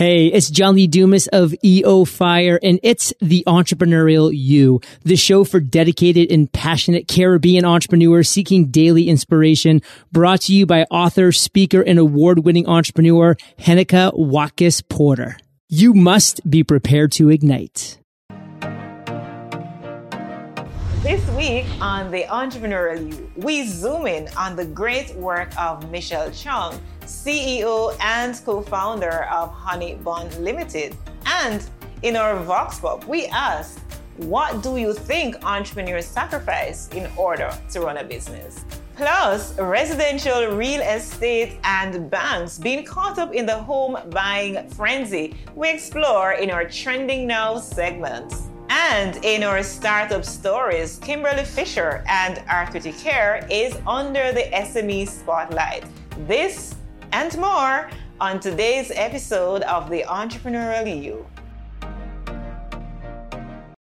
Hey, it's John Lee Dumas of EO Fire, and it's the Entrepreneurial You, the show for dedicated and passionate Caribbean entrepreneurs seeking daily inspiration, brought to you by author, speaker, and award-winning entrepreneur Henika Watkis Porter. You must be prepared to ignite. This week on The Entrepreneurial You, we zoom in on the great work of Michelle Chong, CEO and co founder of Honey Bun Limited. And in our Vox Pop, we ask, what do you think entrepreneurs sacrifice in order to run a business? Plus, residential real estate and banks being caught up in the home buying frenzy, we explore in our Trending Now segment. And in our startup stories, Kimberly Fisher and Arthritic Care is under the SME spotlight. This and more on today's episode of The Entrepreneurial You.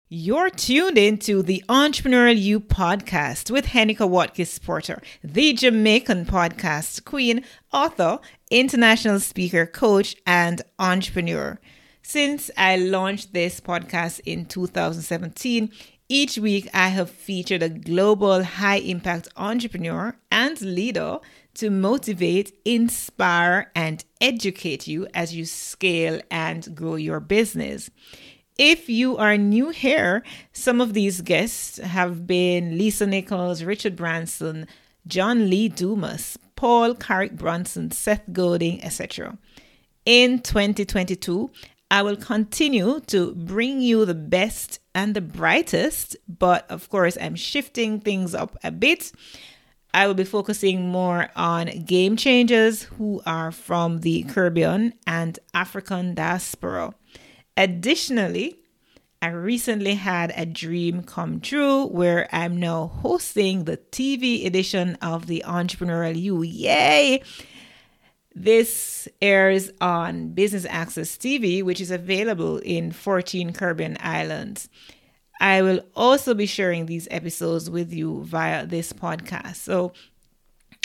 You're tuned into the Entrepreneurial You podcast with Henika Watkis Porter, the Jamaican podcast queen, author, international speaker, coach, and entrepreneur. Since I launched this podcast in 2017, each week I have featured a global high impact entrepreneur and leader to motivate, inspire, and educate you as you scale and grow your business. If you are new here, some of these guests have been Lisa Nichols, Richard Branson, John Lee Dumas, Paul Carrick Brunson, Seth Godin, etc. In 2022, I will continue to bring you the best and the brightest, but of course, I'm shifting things up a bit. I will be focusing more on game changers who are from the Caribbean and African diaspora. Additionally, I recently had a dream come true where I'm now hosting the TV edition of the Entrepreneurial You. Yay! This airs on Business Access TV, which is available in 14 Caribbean islands. I will also be sharing these episodes with you via this podcast. So,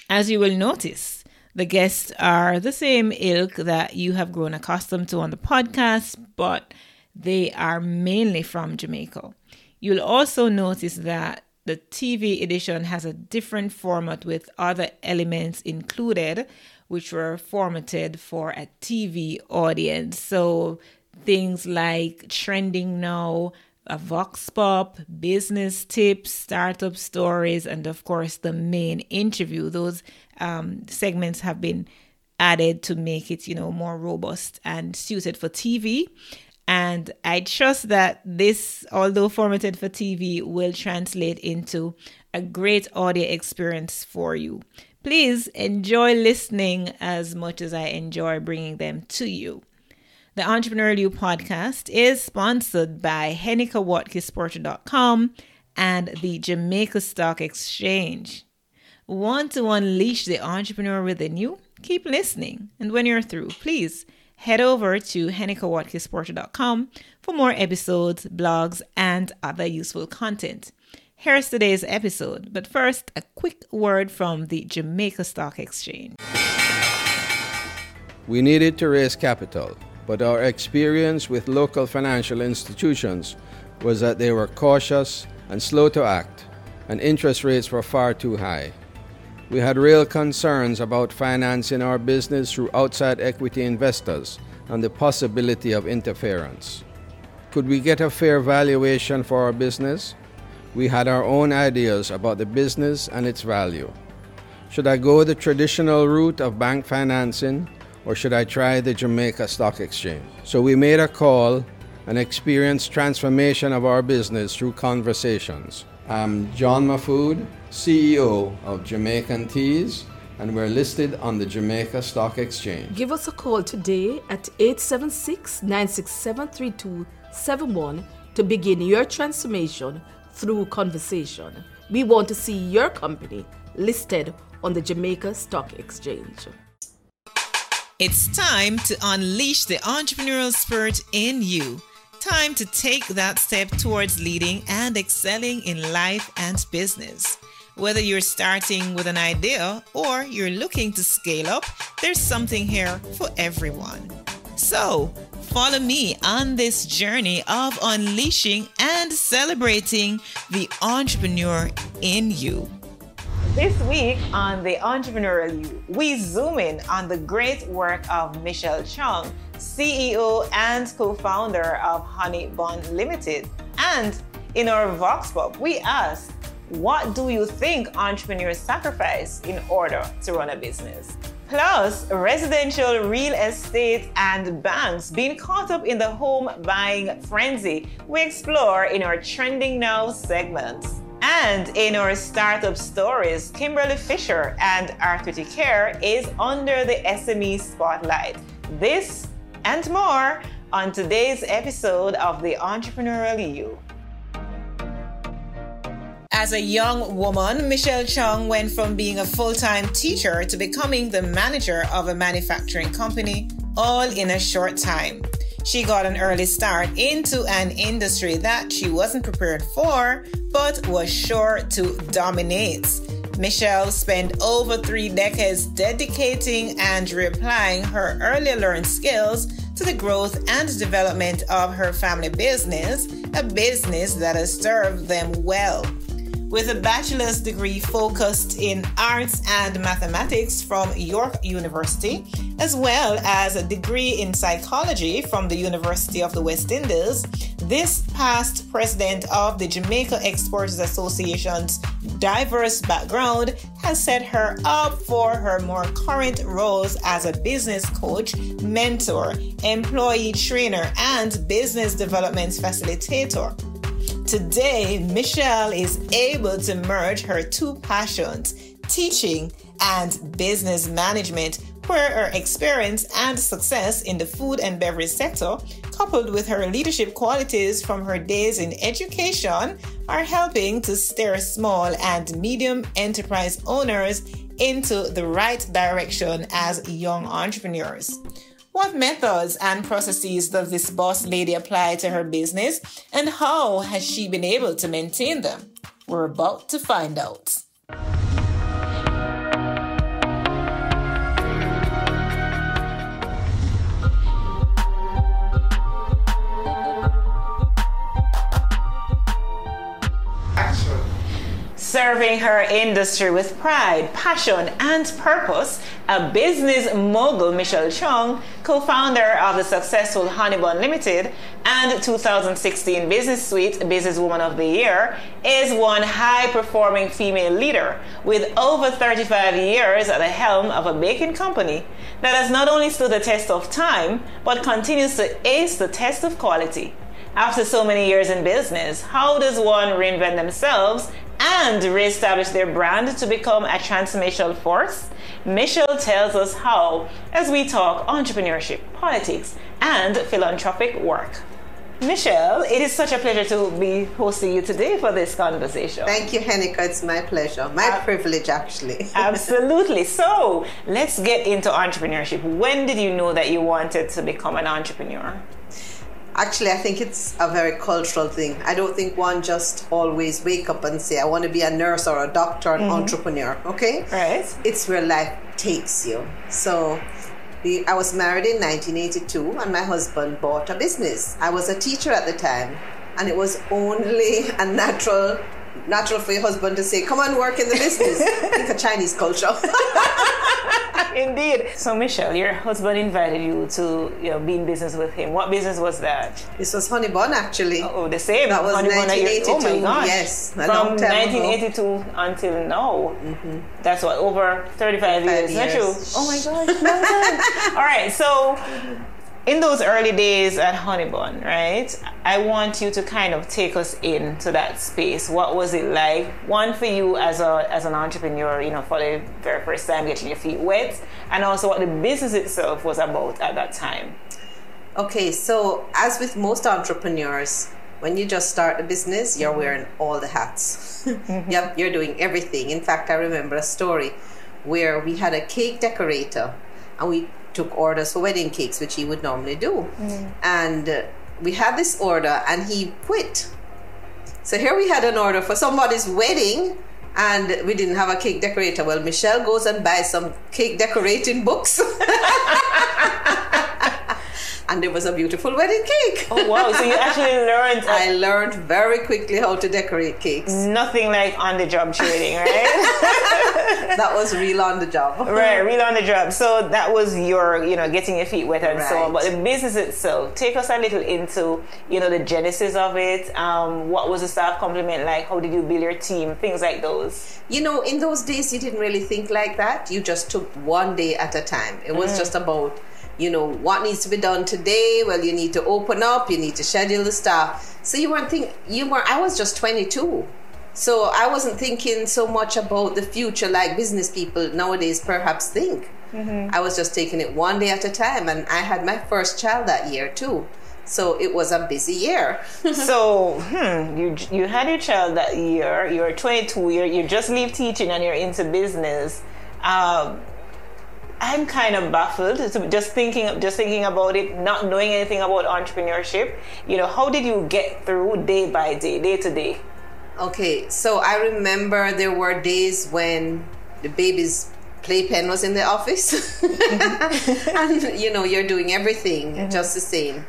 as you will notice, the guests are the same ilk that you have grown accustomed to on the podcast, but they are mainly from Jamaica. You'll also notice that the TV edition has a different format with other elements included, which were formatted for a TV audience. So things like trending now, a vox pop, business tips, startup stories, and of course the main interview. Those um, segments have been added to make it, you know, more robust and suited for TV. And I trust that this, although formatted for TV, will translate into a great audio experience for you. Please enjoy listening as much as I enjoy bringing them to you. The Entrepreneurial You podcast is sponsored by HenikaWatkisporter.com and the Jamaica Stock Exchange. Want to unleash the entrepreneur within you? Keep listening. And when you're through, please head over to HenikaWatkisporter.com for more episodes, blogs, and other useful content. Here's today's episode, but first, a quick word from the Jamaica Stock Exchange. We needed to raise capital, but our experience with local financial institutions was that they were cautious and slow to act, and interest rates were far too high. We had real concerns about financing our business through outside equity investors and the possibility of interference. Could we get a fair valuation for our business? we had our own ideas about the business and its value. Should I go the traditional route of bank financing or should I try the Jamaica Stock Exchange? So we made a call and experienced transformation of our business through conversations. I'm John Mahfood, CEO of Jamaican Teas, and we're listed on the Jamaica Stock Exchange. Give us a call today at 876 967 3271 to begin your transformation through conversation. We want to see your company listed on the Jamaica Stock Exchange. It's time to unleash the entrepreneurial spirit in you. Time to take that step towards leading and excelling in life and business. Whether you're starting with an idea or you're looking to scale up, there's something here for everyone. So, follow me on this journey of unleashing and celebrating the entrepreneur in you. This week on The Entrepreneurial You, we zoom in on the great work of Michelle Chong, CEO and co founder of Honey Bun Limited. And in our Vox Pop, we ask, what do you think entrepreneurs sacrifice in order to run a business? Plus, residential real estate and banks being caught up in the home buying frenzy, we explore in our Trending Now segment. And in our startup stories, Kimberly Fisher and Arthritic Care is under the SME spotlight. This and more on today's episode of The Entrepreneurial You. As a young woman, Michelle Chong went from being a full time teacher to becoming the manager of a manufacturing company, all in a short time. She got an early start into an industry that she wasn't prepared for, but was sure to dominate. Michelle spent over three decades dedicating and reapplying her early learned skills to the growth and development of her family business, a business that has served them well with a bachelor's degree focused in arts and mathematics from York University, as well as a degree in psychology from the University of the West Indies. This past president of the Jamaica Exporters Association's diverse background has set her up for her more current roles as a business coach, mentor, employee trainer, and business development facilitator. Today, Michelle is able to merge her two passions, teaching and business management, where her experience and success in the food and beverage sector, coupled with her leadership qualities from her days in education, are helping to steer small and medium enterprise owners into the right direction as young entrepreneurs. What methods and processes does this boss lady apply to her business, and how has she been able to maintain them? We're about to find out. serving her industry with pride, passion, and purpose, a business mogul, Michelle Chong, co founder of the successful Honeybun Limited and 2016 Business Suite Businesswoman of the Year, is one high performing female leader with over 35 years at the helm of a baking company that has not only stood the test of time, but continues to ace the test of quality. After so many years in business, how does one reinvent themselves and reestablish their brand to become a transformational force? Michelle tells us how as we talk entrepreneurship, politics, and philanthropic work. Michelle, it is such a pleasure to be hosting you today for this conversation. Thank you, Henika. It's my pleasure. My uh, privilege, actually. absolutely. So, let's get into entrepreneurship. When did you know that you wanted to become an entrepreneur? Actually, I think it's a very cultural thing. I don't think one just always wake up and say, I want to be a nurse or a doctor, an mm-hmm. entrepreneur. Okay? Right. It's where life takes you. So, we, I was married in 1982 and my husband bought a business. I was a teacher at the time and it was only a natural natural for your husband to say, "Come on, work in the business." think a Chinese culture. Indeed. So, Michelle, your husband invited you to you know, be in business with him. What business was that? This was Honey Bun, actually. Oh, the same. That was Honey 1982. Oh my gosh. Yes, from 1982 ago. until now. Mm-hmm. That's what over 35, 35 years. years. true? Oh my gosh. All right. So in those early days at Honeybun, right? I want you to kind of take us into that space. What was it like? One for you as a as an entrepreneur, you know, for the very first time getting your feet wet, and also what the business itself was about at that time. Okay, so as with most entrepreneurs, when you just start a business, you're wearing all the hats. mm-hmm. yep, you're doing everything. In fact, I remember a story where we had a cake decorator and we took orders for wedding cakes, which he would normally do. Mm. And uh, we had this order, and he quit. So here we had an order for somebody's wedding, and we didn't have a cake decorator. Well, Michelle goes and buys some cake decorating books. and there was a beautiful wedding cake. Oh wow! So you actually learned. I learned very quickly how to decorate cakes. Nothing like on the job training, right? that was real on the job. right, real on the job. So that was your, you know, getting your feet wet and so on. But the business itself, take us a little into, you know, the genesis of it. Um, what was the staff complement like? How did you build your team? Things like those. You know, in those days, you didn't really think like that. You just took one day at a time. It was just about, you know, what needs to be done today. Well, you need to open up. You need to schedule the staff. So you weren't thinking, you were. I was just twenty two. So I wasn't thinking so much about the future like business people nowadays perhaps think. I was just taking it one day at a time, and I had my first child that year too. So it was a busy year. so, hmm, you you had your child that year. You're 22. You're, you just leave teaching and you're into business. Um, I'm kind of baffled so just thinking just thinking about it, not knowing anything about entrepreneurship. You know, how did you get through day by day, day to day? Okay, so I remember there were days when the baby's playpen was in the office, and you know you're doing everything mm-hmm. just the same,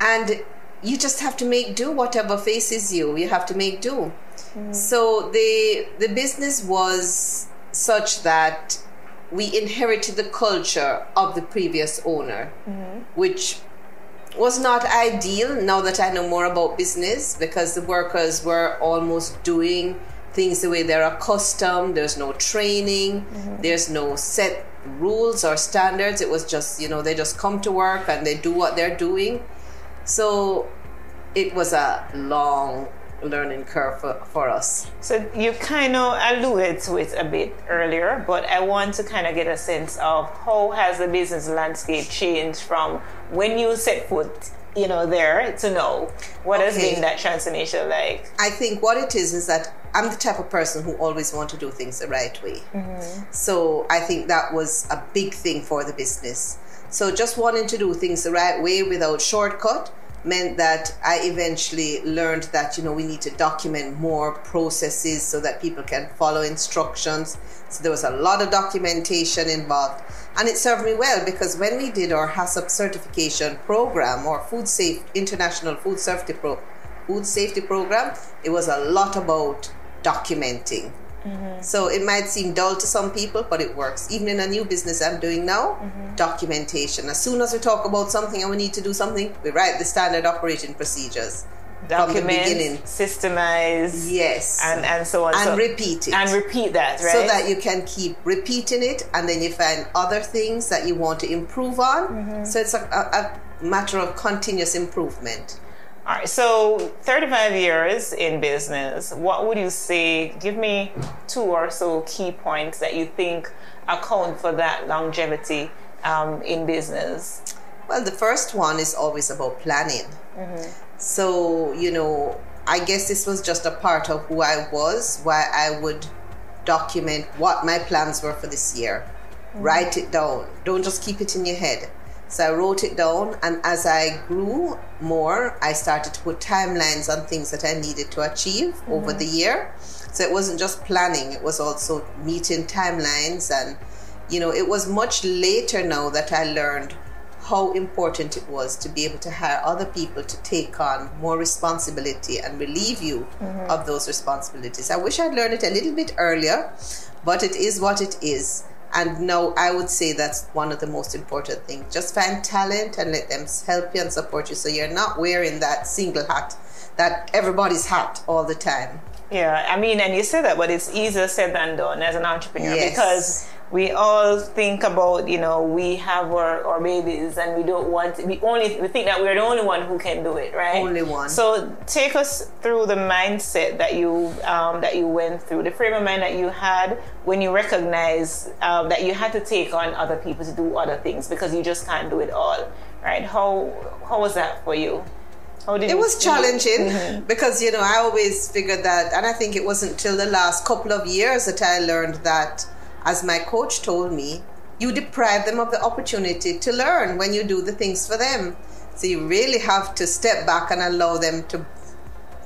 and you just have to make do whatever faces you. You have to make do. Mm. So the the business was such that we inherited the culture of the previous owner, mm-hmm. which was not ideal now that I know more about business because the workers were almost doing things the way they're accustomed. There's no training, mm-hmm. there's no set rules or standards. It was just, you know, they just come to work and they do what they're doing. So it was a long learning curve for, for us. So you kind of alluded to it a bit earlier, but I want to kind of get a sense of how has the business landscape changed from when you set foot, you know, there to now. What has been that transformation like? I think what it is is that I'm the type of person who always want to do things the right way. Mm-hmm. So I think that was a big thing for the business. So just wanting to do things the right way without shortcut meant that I eventually learned that you know we need to document more processes so that people can follow instructions. So there was a lot of documentation involved, and it served me well because when we did our HACCP certification program or food safe international food safety pro food safety program, it was a lot about documenting. So it might seem dull to some people, but it works. Even in a new business I'm doing now, documentation. As soon as we talk about something and we need to do something, we write the standard operating procedures from the beginning. systemize, Yes. and, and so on. And so, repeat it. And repeat that, right? so that you can keep repeating it and then you find other things that you want to improve on. Mm-hmm. So it's a, a, a matter of continuous improvement. All right, so 35 years in business, what would you say? Give me two or so key points that you think account for that longevity um, in business. Well, the first one is always about planning. So, you know, I guess this was just a part of who I was, why I would document what my plans were for this year. Write it down. Don't just keep it in your head. So I wrote it down, and as I grew more, I started to put timelines on things that I needed to achieve over mm-hmm. the year. So it wasn't just planning, it was also meeting timelines. And, you know, it was much later now that I learned how important it was to be able to hire other people to take on more responsibility and relieve you mm-hmm. of those responsibilities. I wish I'd learned it a little bit earlier, but it is what it is. And now I would say that's one of the most important things. Just find talent and let them help you and support you so you're not wearing that single hat, that everybody's hat all the time. Yeah, I mean, and you say that, but it's easier said than done as an entrepreneur Yes. because we all think about, you know, we have our, our babies and we don't want, to, we only, we think that we're the only one who can do it, right? Only one. So take us through the mindset that you, um, that you went through, the frame of mind that you had when you recognized um, that you had to take on other people to do other things because you just can't do it all, right? How, how was that for you? How did It was challenging because you know I always figured that, and I think it wasn't till the last couple of years that I learned that, as my coach told me, you deprive them of the opportunity to learn when you do the things for them. So you really have to step back and allow them to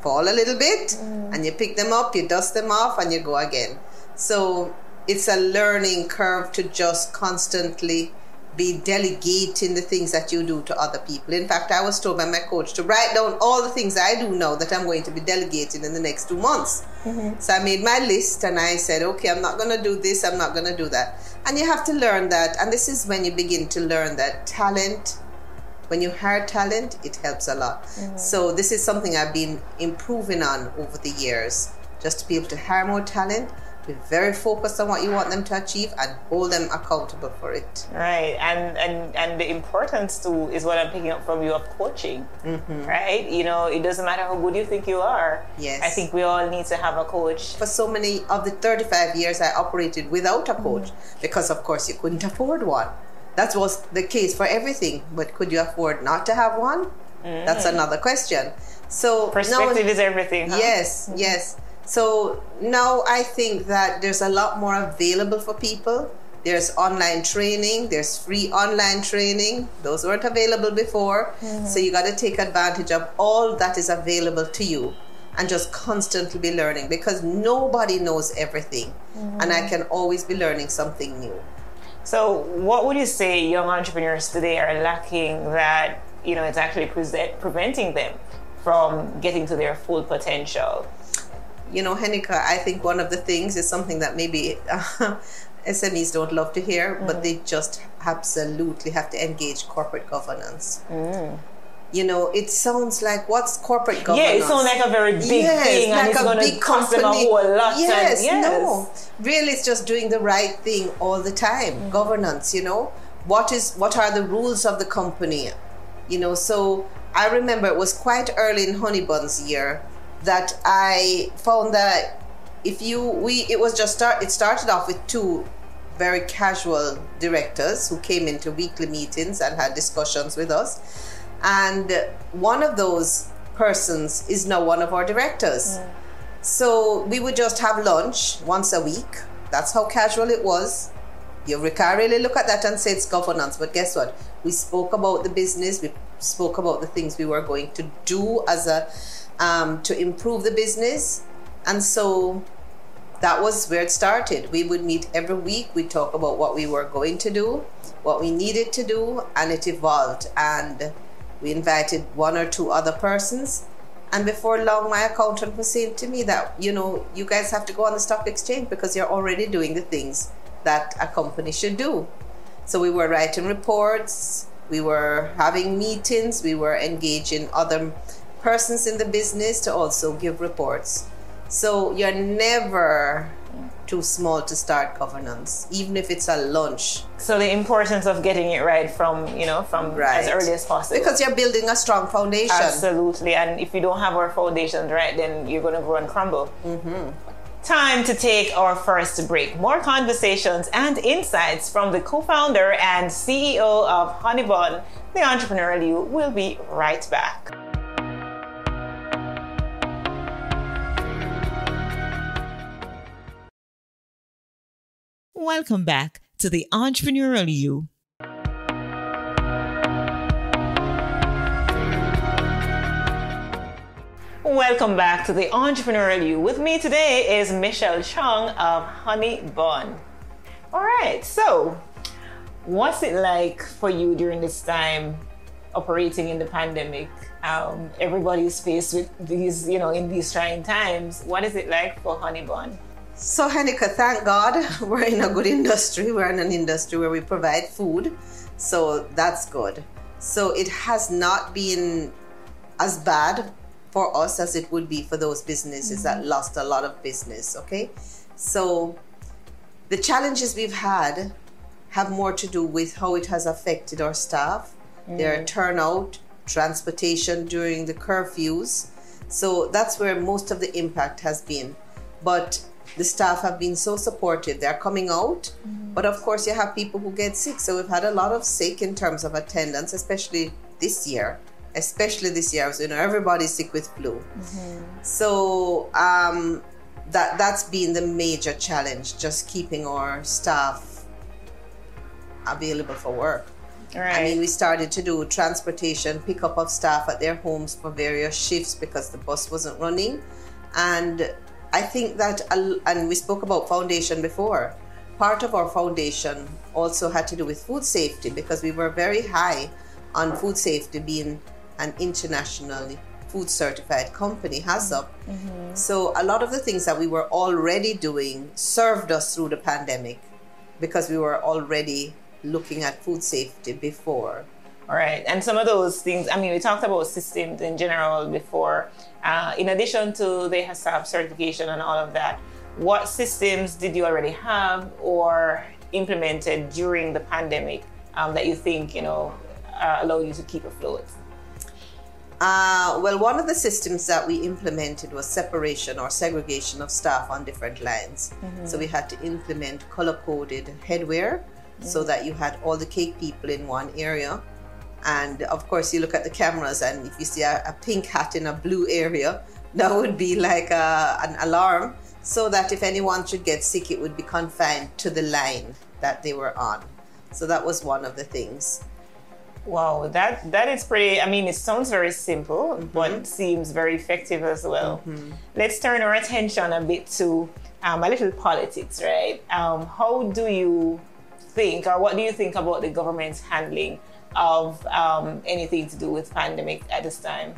fall a little bit, mm. and you pick them up, you dust them off, and you go again. So it's a learning curve to just constantly be delegating the things that you do to other people. In fact, I was told by my coach to write down all the things I do now that I'm going to be delegating in the next two months. Mm-hmm. So I made my list and I said, okay, I'm not going to do this, I'm not going to do that. And you have to learn that. And this is when you begin to learn that talent, when you hire talent, it helps a lot. Mm-hmm. So this is something I've been improving on over the years, just to be able to hire more talent be very focused on what you want them to achieve and hold them accountable for it. Right and and and the importance too is what i'm picking up from you of coaching mm-hmm. right? You know it doesn't matter how good you think you are. Yes. I think we all need to have a coach. For so many of the 35 years i operated without a coach mm-hmm. because of course you couldn't afford one. That was the case for everything but could you afford not to have one? Mm-hmm. that's another question. So perspective now, is everything huh? yes yes so now I think that there's a lot more available for people. There's online training, there's free online training. Those weren't available before. Mm-hmm. So you got to take advantage of all that is available to you and just constantly be learning because nobody knows everything. Mm-hmm. And I can always be learning something new. So, what would you say young entrepreneurs today are lacking that, you know, it's actually pre- preventing them from getting to their full potential? You know, Henika, I think one of the things is something that maybe uh, SMEs don't love to hear, mm. but they just absolutely have to engage corporate governance. Mm. You know, it sounds like what's corporate governance? Yeah, it sounds like a very big yes, thing, like and it's going to cost them a whole lot. Yes, yes, no, really, it's just doing the right thing all the time. Mm. Governance, you know, what is what are the rules of the company? You know, so I remember it was quite early in Honeybun's year that I found that if you we it was just start it started off with two very casual directors who came into weekly meetings and had discussions with us. And one of those persons is now one of our directors. Yeah. so we would just have lunch once a week. That's how casual it was. You can't really look at that and say it's governance but guess what? We spoke about the business. We spoke about the things we were going to do as a um, to improve the business. And so that was where it started. We would meet every week. We'd talk about what we were going to do, what we needed to do, and it evolved. And we invited one or two other persons. And before long, my accountant was saying to me that, you know, you guys have to go on the stock exchange because you're already doing the things that a company should do. So we were writing reports, we were having meetings, we were engaging other persons in the business to also give reports. So you're never too small to start governance, even if it's a lunch. So the importance of getting it right from you know from right. as early as possible. Because you're building a strong foundation. Absolutely, and if you don't have our foundations right, then you're going to grow and crumble. Mm-hmm. Time to take our first break. More conversations and insights from the co-founder and CEO of Honeybun, the entrepreneurial you. Will be right back. Welcome back to the Entrepreneurial You. Welcome back to the Entrepreneurial You. With me today is Michelle Chong of Honey Bun. All right, so what's it like for you during this time operating in the pandemic? Um, everybody's faced with these, you know, in these trying times. What is it like for Honey Bun? So, Henika, thank God we're in a good industry. We're in an industry where we provide food. So, that's good. So, it has not been as bad for us as it would be for those businesses mm-hmm. that lost a lot of business. Okay. So, the challenges we've had have more to do with how it has affected our staff, mm-hmm. their turnout, transportation during the curfews. So, that's where most of the impact has been. But the staff have been so supportive. They're coming out, mm-hmm. but of course, you have people who get sick. So we've had a lot of sick in terms of attendance, especially this year. Especially this year, so, you know, everybody's sick with flu. Mm-hmm. So um, that that's been the major challenge, just keeping our staff available for work. Right. I mean, we started to do transportation, pickup of staff at their homes for various shifts because the bus wasn't running, and I think that, and we spoke about foundation before. part of our foundation also had to do with food safety because we were very high on food safety being an internationally food certified company, HACCP. Mm-hmm. So a lot of the things that we were already doing served us through the pandemic because we were already looking at food safety before. All right. And some of those things, I mean, we talked about systems in general before. Uh, in addition to the HACCP certification and all of that, what systems did you already have or implemented during the pandemic um, that you think, you know, uh, allow you to keep afloat? Uh, well, one of the systems that we implemented was separation or segregation of staff on different lines. Mm-hmm. So we had to implement color coded headwear mm-hmm. so that you had all the cake people in one area. And of course, you look at the cameras, and if you see a, a pink hat in a blue area, that would be like a, an alarm so that if anyone should get sick, it would be confined to the line that they were on. So that was one of the things. Wow, that that is pretty. I mean, it sounds very simple, mm-hmm. but seems very effective as well. Mm-hmm. Let's turn our attention a bit to um, a little politics, right? Um, how do you think, or what do you think about the government's handling of um, anything to do with pandemic at this time?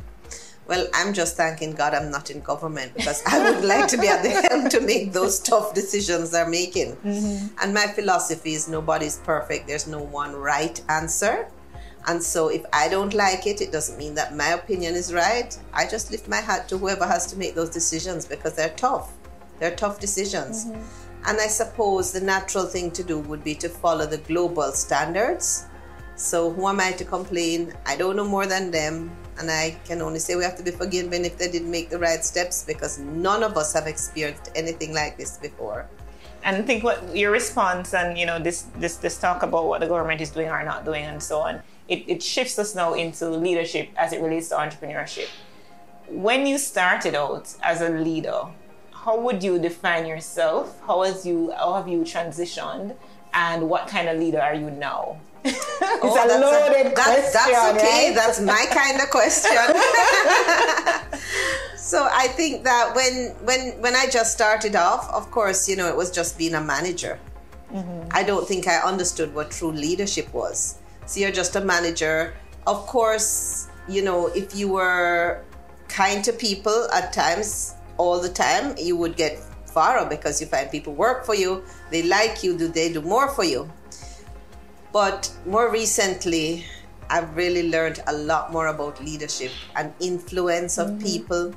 Well, I'm just thanking God I'm not in government because I would like to be at the helm to make those tough decisions they're making. Mm-hmm. And my philosophy is nobody's perfect. There's no one right answer. And so if I don't like it, it doesn't mean that my opinion is right. I just lift my hat to whoever has to make those decisions because they're tough. They're tough decisions. Mm-hmm. And I suppose the natural thing to do would be to follow the global standards. So who am I to complain? I don't know more than them. And I can only say we have to be forgiven if they didn't make the right steps because none of us have experienced anything like this before and think what your response and you know this this this talk about what the government is doing or not doing and so on it, it shifts us now into leadership as it relates to entrepreneurship. When you started out as a leader, how would you define yourself? How has you how have you transitioned? And what kind of leader are you now? it's oh, a loaded a, that's, question. That's okay. Right? That's my kind of question. so I think that when when when I just started off, of course, you know, it was just being a manager. Mm-hmm. I don't think I understood what true leadership was. So you're just a manager. Of course, you know, if you were kind to people at times, all the time, you would get far because you find people work for you, they like you, do they do more for you? But more recently, I've really learned a lot more about leadership and influence of mm-hmm. people,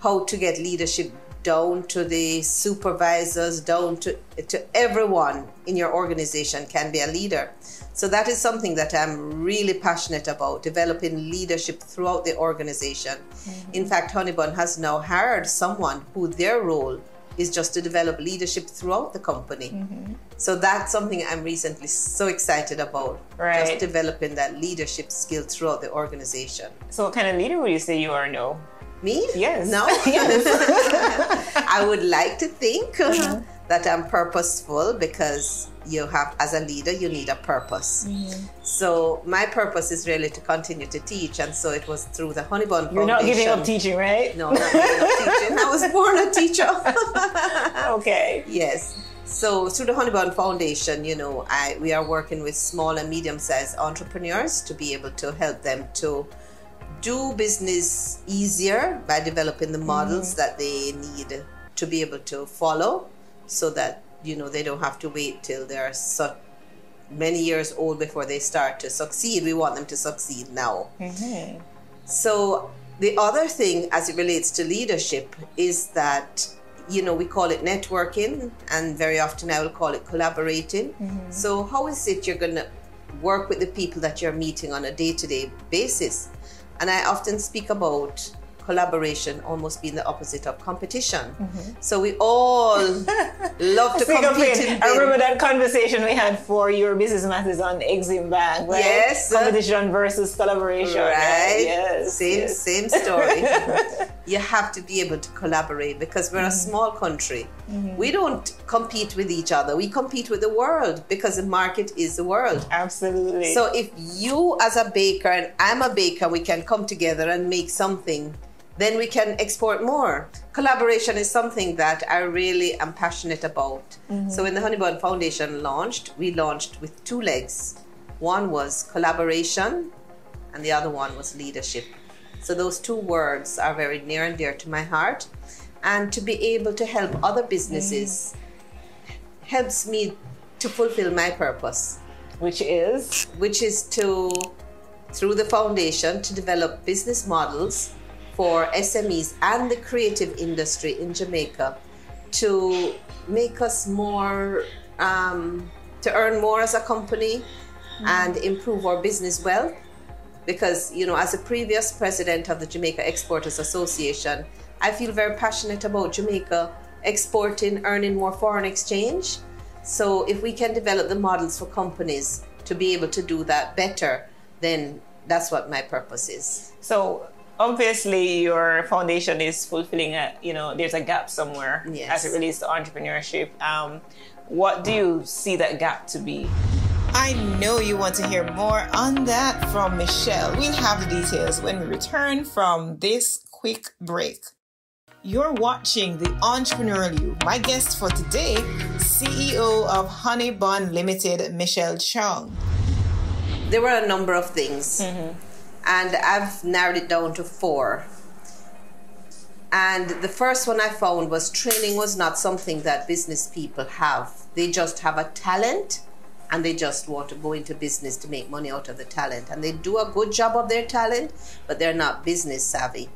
how to get leadership down to the supervisors, down to, to everyone in your organization can be a leader. So that is something that I'm really passionate about, developing leadership throughout the organization. Mm-hmm. In fact, Honeybun has now hired someone who their role is just to develop leadership throughout the company. Mm-hmm. So that's something I'm recently so excited about. Right. Just developing that leadership skill throughout the organization. So what kind of leader would you say you are now? Me? Yes. No? yes. I would like to think uh-huh. That I'm purposeful because you have as a leader you need a purpose. Mm-hmm. so my purpose is really to continue to teach and so it was through the honeybun you're not giving up teaching right? No not giving up teaching. I was born a teacher. Okay. Yes. So through the honeybun foundation you know i we are working with small and medium sized entrepreneurs to be able to help them to do business easier by developing the models mm-hmm. that they need to be able to follow so that you know they don't have to wait till they're so many years old before they start to succeed we want them to succeed now mm-hmm. so the other thing as it relates to leadership is that you know we call it networking and very often i will call it collaborating mm-hmm. so how is it you're going to work with the people that you're meeting on a day-to-day basis and i often speak about collaboration almost being the opposite of competition. Mm-hmm. So we all love to compete. I remember that conversation we had for your business matters on Exim Bank, right? Yes. Competition versus collaboration. Right. right? Yes. Same yes. same story. you have to be able to collaborate because we're mm-hmm. a small country. Mm-hmm. We don't compete with each other. We compete with the world because the market is the world. Absolutely. So if you as a baker and I'm a baker, we can come together and make something then we can export more. Collaboration is something that I really am passionate about. Mm-hmm. So when the Honeybun Foundation launched, we launched with two legs. One was collaboration, and the other one was leadership. So those two words are very near and dear to my heart. And to be able to help other businesses mm. helps me to fulfill my purpose. Which is? Which is to, through the foundation, to develop business models for SMEs and the creative industry in Jamaica to make us more, um, to earn more as a company mm-hmm. and improve our business wealth. Because, you know, as a previous president of the Jamaica Exporters Association, I feel very passionate about Jamaica exporting, earning more foreign exchange. So if we can develop the models for companies to be able to do that better, then that's what my purpose is. So obviously your foundation is fulfilling a you know there's a gap somewhere yes. as it relates to entrepreneurship um, what do you see that gap to be I know you want to hear more on that from Michelle. We'll have the details when we return from this quick break. You're watching The Entrepreneurial You. My guest for today, CEO of Honey Bun Limited, Michelle Chong. There were a number of things. Mm-hmm and I've narrowed it down to four. And the first one I found was training was not something that business people have. They just have a talent and they just want to go into business to make money out of the talent. And they do a good job of their talent, but they're not business savvy.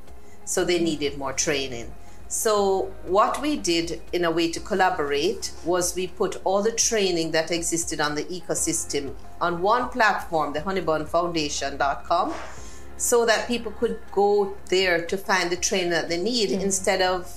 So they needed more training. So, what we did in a way to collaborate was we put all the training that existed on the ecosystem on one platform, the honeybunfoundation.com, so that people could go there to find the training that they need mm-hmm. instead of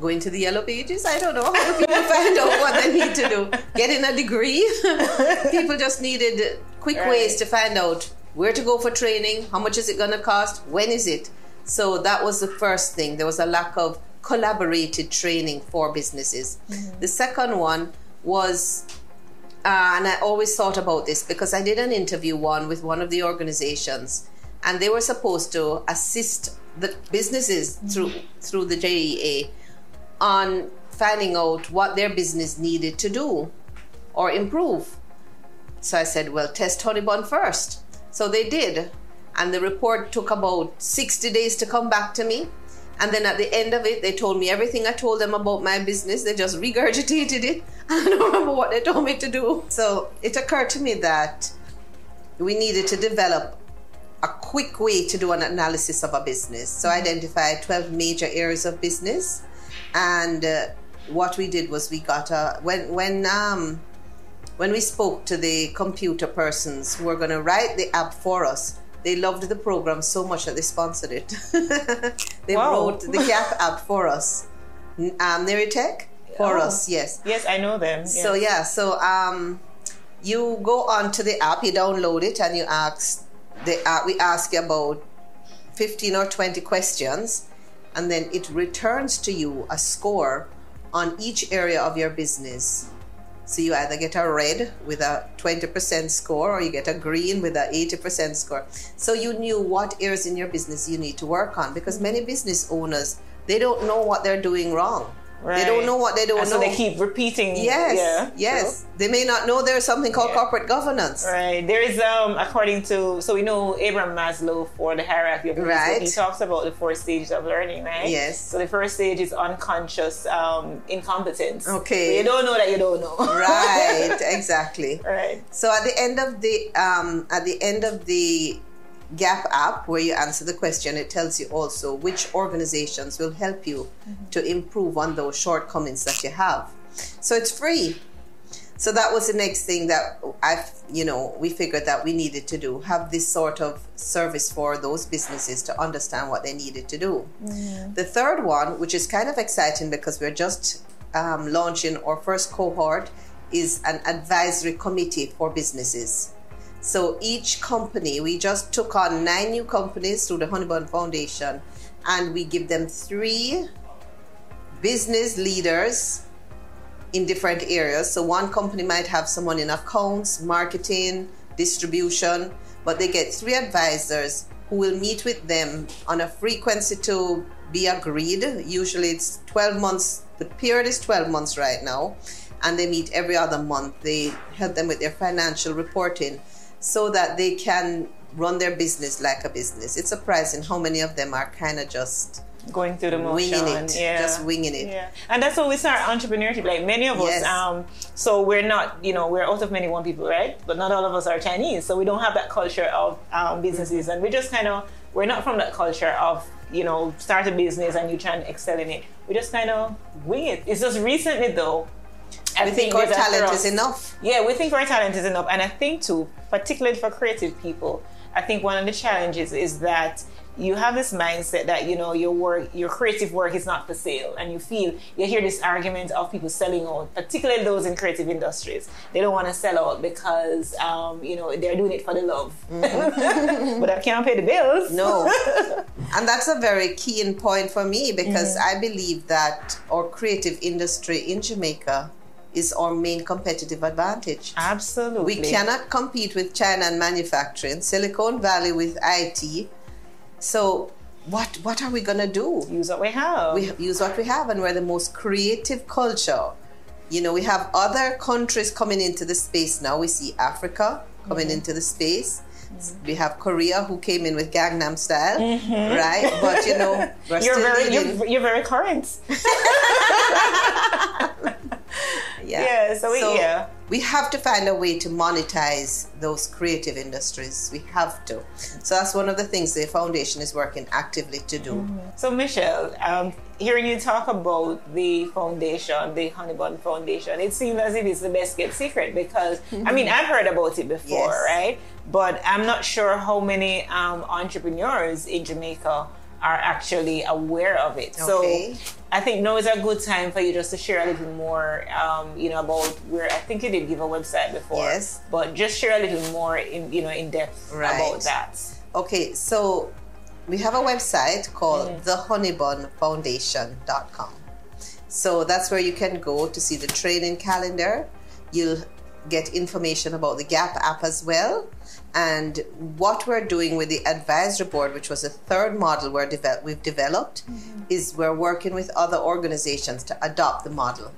going to the yellow pages. I don't know how people find out what they need to do. Getting a degree. people just needed quick right. ways to find out where to go for training, how much is it going to cost, when is it. So that was the first thing. There was a lack of collaborated training for businesses. Mm-hmm. The second one was, uh, and I always thought about this because I did an interview one with one of the organizations, and they were supposed to assist the businesses mm-hmm. through through the JEA on finding out what their business needed to do or improve. So I said, well, test Honeybun first. So they did and the report took about 60 days to come back to me. And then at the end of it, they told me everything I told them about my business. They just regurgitated it. I don't remember what they told me to do. So it occurred to me that we needed to develop a quick way to do an analysis of a business. So I identified 12 major areas of business. And uh, what we did was we got a, when, when, um, when we spoke to the computer persons who were going to write the app for us, they loved the program so much that they sponsored it. they wow. wrote the Gap app for us. Um, Neritech for oh. us, yes. Yes, I know them. Yes. So yeah, so um, you go onto the app, you download it, and you ask the app. We ask you about fifteen or twenty questions, and then it returns to you a score on each area of your business. So you either get a red with a 20% score or you get a green with a 80% score. So you knew what areas in your business you need to work on because many business owners they don't know what they're doing wrong. Right. They don't know what they don't and know. So they keep repeating. Yes. Yeah, yes. True. They may not know there's something called yeah. corporate governance. Right. There is um according to so we know Abraham Maslow for the hierarchy of right. he talks about the four stages of learning, right? Yes. So the first stage is unconscious um incompetence. Okay. So you don't know that you don't know. right. Exactly. Right. So at the end of the um at the end of the Gap app, where you answer the question, it tells you also which organizations will help you mm-hmm. to improve on those shortcomings that you have. So it's free. So that was the next thing that I, you know, we figured that we needed to do have this sort of service for those businesses to understand what they needed to do. Mm-hmm. The third one, which is kind of exciting because we're just um, launching our first cohort, is an advisory committee for businesses. So each company, we just took on nine new companies through the Honeybun Foundation, and we give them three business leaders in different areas. So one company might have someone in accounts, marketing, distribution, but they get three advisors who will meet with them on a frequency to be agreed. Usually it's 12 months, the period is 12 months right now, and they meet every other month. They help them with their financial reporting so that they can run their business like a business. It's surprising how many of them are kind of just going through the motion. winging it, yeah. just winging it. Yeah, and that's what we start entrepreneurship. Like many of Yes. us, um, so we're not, you know, we're out of many one people, right? But not all of us are Chinese, so we don't have that culture of um, businesses, and we just kind of, we're not from that culture of, you know, start a business and you try and excel in it. We just kind of wing it. It's just recently though. I We think our talent is enough. Yeah, we think our talent is enough. And I think too, particularly for creative people, I think one of the challenges is that you have this mindset that, you know, your work, your creative work is not for sale. And you feel, you hear this argument of people selling out, particularly those in creative industries. They don't want to sell out because, um, you know, they're doing it for the love. but I can't pay the bills. No. and that's a very key in point for me because I believe that our creative industry in Jamaica is our main competitive advantage. Absolutely. We cannot compete with China and manufacturing, Silicon Valley with IT. So what what are we gonna do? use what we have. We use what we have, and we're the most creative culture. You know, we have other countries coming into the space now. We see Africa coming mm-hmm. into the space. We have Korea who came in with Gangnam Style, mm-hmm. right? But you know, you're very, you're, you're very current. Yeah. Yeah, so we- yeah. we have to find a way to monetize those creative industries. We have to. So that's one of the things the foundation is working actively to do. Mm-hmm. So, Michelle, um, hearing you talk about the foundation, the Honeybun Foundation, it seems as if it's the best kept secret because, I mean, I've heard about it before, Yes. right? But I'm not sure how many um, entrepreneurs in Jamaica are actually aware of it. Okay. So, I think now is a good time for you just to share a little more, um, you know, about where I think you did give a website before. Yes. But just share a little more in, you know, in depth Right. about that. Okay, so we have a website called thehoneybunfoundation.com. So that's where you can go to see the training calendar. You'll get information about the GAP app as well. And what we're doing with the advisory board, which was the third model we're devel- we've developed, is we're working with other organizations to adopt the model.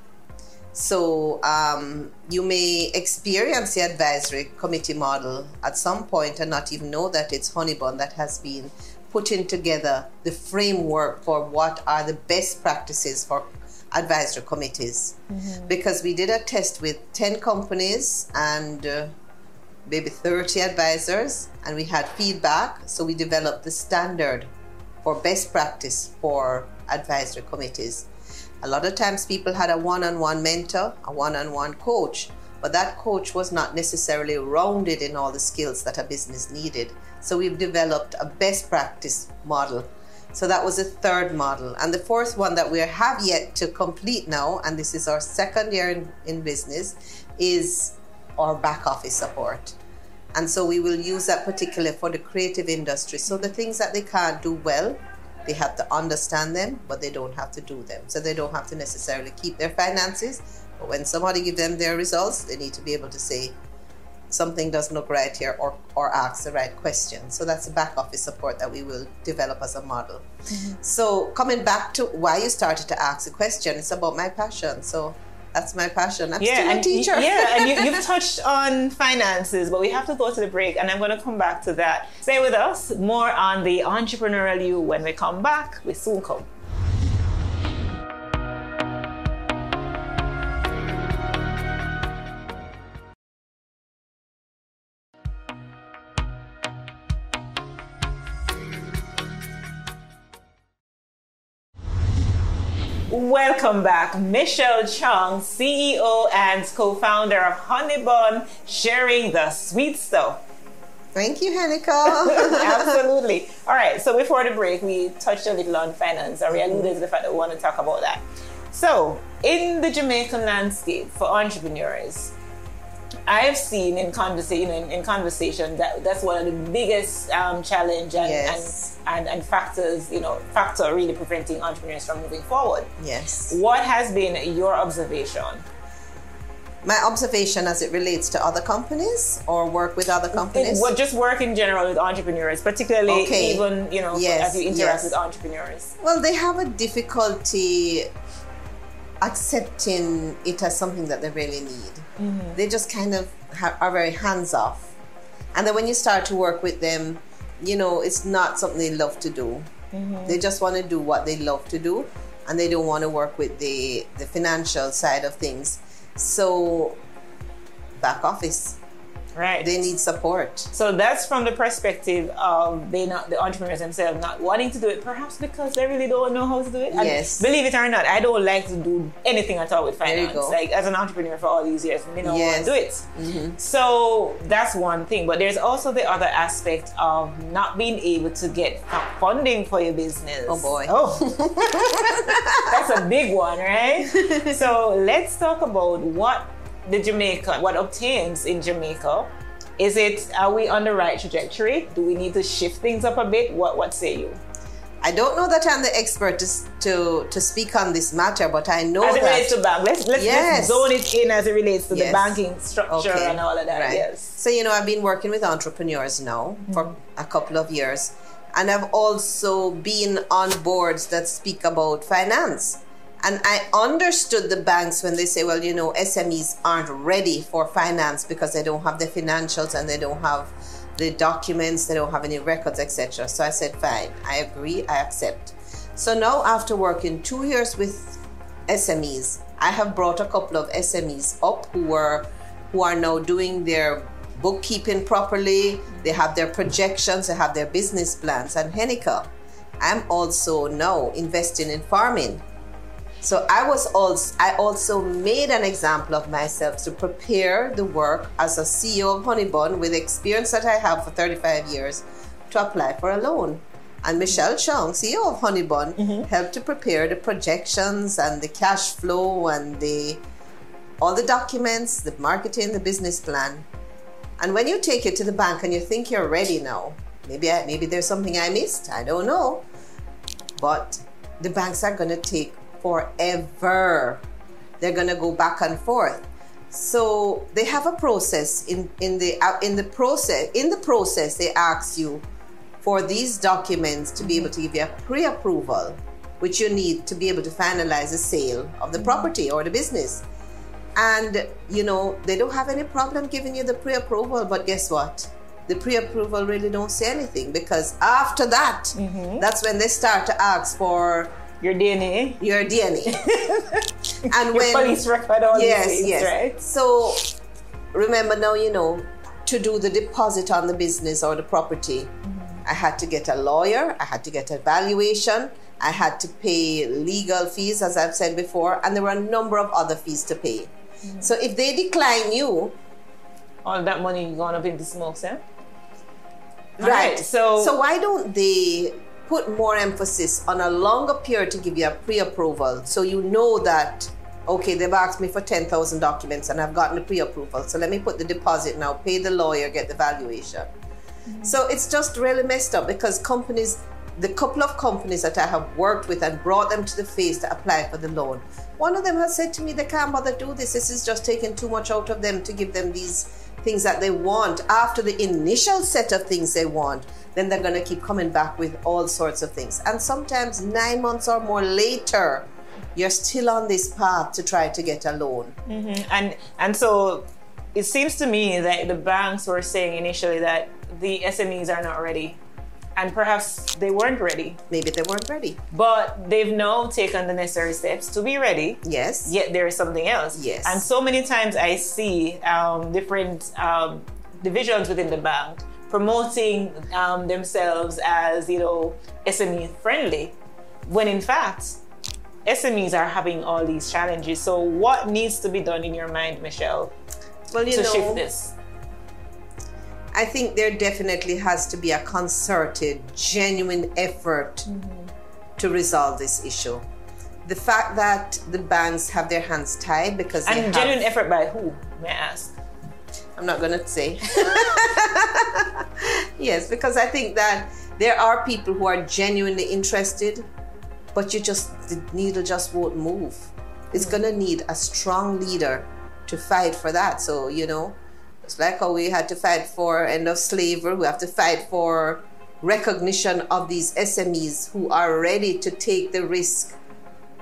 So um, you may experience the advisory committee model at some point and not even know that it's Honeybun that has been putting together the framework for what are the best practices for advisory committees. Because we did a test with 10 companies and uh, maybe 30 advisors, and we had feedback. So we developed the standard for best practice for advisory committees. A lot of times people had a one on one mentor, a one on one coach, but that coach was not necessarily rounded in all the skills that a business needed. So we've developed a best practice model. So that was the third model. And the fourth one that we have yet to complete now, and this is our second year in, in business, is our back office support. And so we will use that particularly for the creative industry. So the things that they can't do well, they have to understand them, but they don't have to do them. So they don't have to necessarily keep their finances. But when somebody gives them their results, they need to be able to say something doesn't look right here or, or ask the right question. So that's the back office support that we will develop as a model. Mm-hmm. So coming back to why you started to ask the question, it's about my passion. So that's my passion. I'm still a and y- teacher. yeah, and you, you've touched on finances, but we have to go to the break, and I'm going to come back to that. Stay with us. More on the entrepreneurial you when we come back. We soon come. Welcome back, Michelle Chong, CEO and co-founder of Honeybun, sharing the sweet stuff. Thank you, Hanika. Absolutely. All right. So before the break, we touched a little on finance, we alluded to the fact that we want to talk about that. So in the Jamaican landscape for entrepreneurs, I've seen in conversation in, in conversation that that's one of the biggest um, challenge and, Yes. and, and and factors you know factor really preventing entrepreneurs from moving forward. yes. What has been your observation? My observation as it relates to other companies or work with other companies. Well, just work in general with entrepreneurs, particularly Okay. even you know Yes, as you interact yes. with entrepreneurs. Well, they have a difficulty accepting it as something that they really need. Mm-hmm. They just kind of ha- are very hands off. And then when you start to work with them, you know, it's not something they love to do. Mm-hmm. They just want to do what they love to do and they don't want to work with the, the financial side of things. So, back office, Right. they need support. So that's from the perspective of they not the entrepreneurs themselves not wanting to do it, perhaps because they really don't know how to do it. And Yes. believe it or not, I don't like to do anything at all with finance. Like as an entrepreneur for all these years, me don't Yes. Mm-hmm. want to do it. So that's one thing. But there's also the other aspect of not being able to get funding for your business. Oh, boy. Oh, that's a big one, right? so let's talk about what the Jamaica, what obtains in Jamaica. Is it, are we on the right trajectory? Do we need to shift things up a bit? What, what say you? I don't know that I'm the expert to, to, to speak on this matter, but I know As it that. relates to bank, let's, let's, Yes. let's zone it in as it relates to the banking structure and all of that. Right. Yes. So, you know, I've been working with entrepreneurs now for Mm-hmm. a couple of years. And I've also been on boards that speak about finance. And I understood the banks when they say, well, you know, SMEs aren't ready for finance because they don't have the financials and they don't have the documents, they don't have any records, etc. So I said, fine, I agree, I accept. So now, after working two years with SMEs, I have brought a couple of SMEs up who were who are now doing their bookkeeping properly. They have their projections, they have their business plans. And Henica, I'm also now investing in farming. So I was also I also made an example of myself to prepare the work as a CEO of Honeybun with the experience that I have for 35 years to apply for a loan. And Michelle Chong, CEO of Honeybun, mm-hmm. helped to prepare the projections and the cash flow and the all the documents, the marketing, the business plan. And when you take it to the bank and you think you're ready now, maybe I, maybe there's something I missed. I don't know. But the banks are going to take forever. They're going to go back and forth. So they have a process in in the uh, in the process in the process they ask you for these documents to be able to give you a pre-approval, which you need to be able to finalize the sale of the property or the business. And you know they don't have any problem giving you the pre-approval, but guess what? The pre-approval really don't say anything because after that, that's when they start to ask for Your DNA, your DNA. and your when police record, all yes, these yes. right? So remember now, you know, to do the deposit on the business or the property, Mm-hmm. I had to get a lawyer, I had to get a valuation, I had to pay legal fees, as I've said before, and there were a number of other fees to pay. Mm-hmm. So if they decline you, All that money is gone up into smoke, sir. right? So, so why don't they put more emphasis on a longer period to give you a pre-approval, so you know that okay, they've asked me for ten thousand documents and I've gotten a pre-approval, so let me put the deposit now, pay the lawyer, get the valuation. Mm-hmm. So it's just really messed up because companies, the couple of companies that I have worked with and brought them to the face to apply for the loan, one of them has said to me they can't bother do this. This is just taking too much out of them to give them these things that they want after the initial set of things they want. Then they're going to keep coming back with all sorts of things. And sometimes nine months or more later, you're still on this path to try to get a loan. Mm-hmm. and and so it seems to me that the banks were saying initially that the SMEs are not ready, and perhaps they weren't ready, Maybe they weren't ready. but they've now taken the necessary steps to be ready. Yes. Yet there is something else. Yes. And so many times I see um, different um, divisions within the bank promoting um, themselves as you know SME friendly, when in fact SMEs are having all these challenges. So what needs to be done in your mind, Michelle, Well, you to know, shift this? I think there definitely has to be a concerted, genuine effort mm-hmm. to resolve this issue. The fact that the banks have their hands tied because they And have, genuine effort by who, may I ask? I'm not going to say. yes, because I think that there are people who are genuinely interested, but you just the needle just won't move. It's mm-hmm. going to need a strong leader to fight for that. So, you know, it's like how we had to fight for end of slavery, we have to fight for recognition of these SMEs who are ready to take the risk.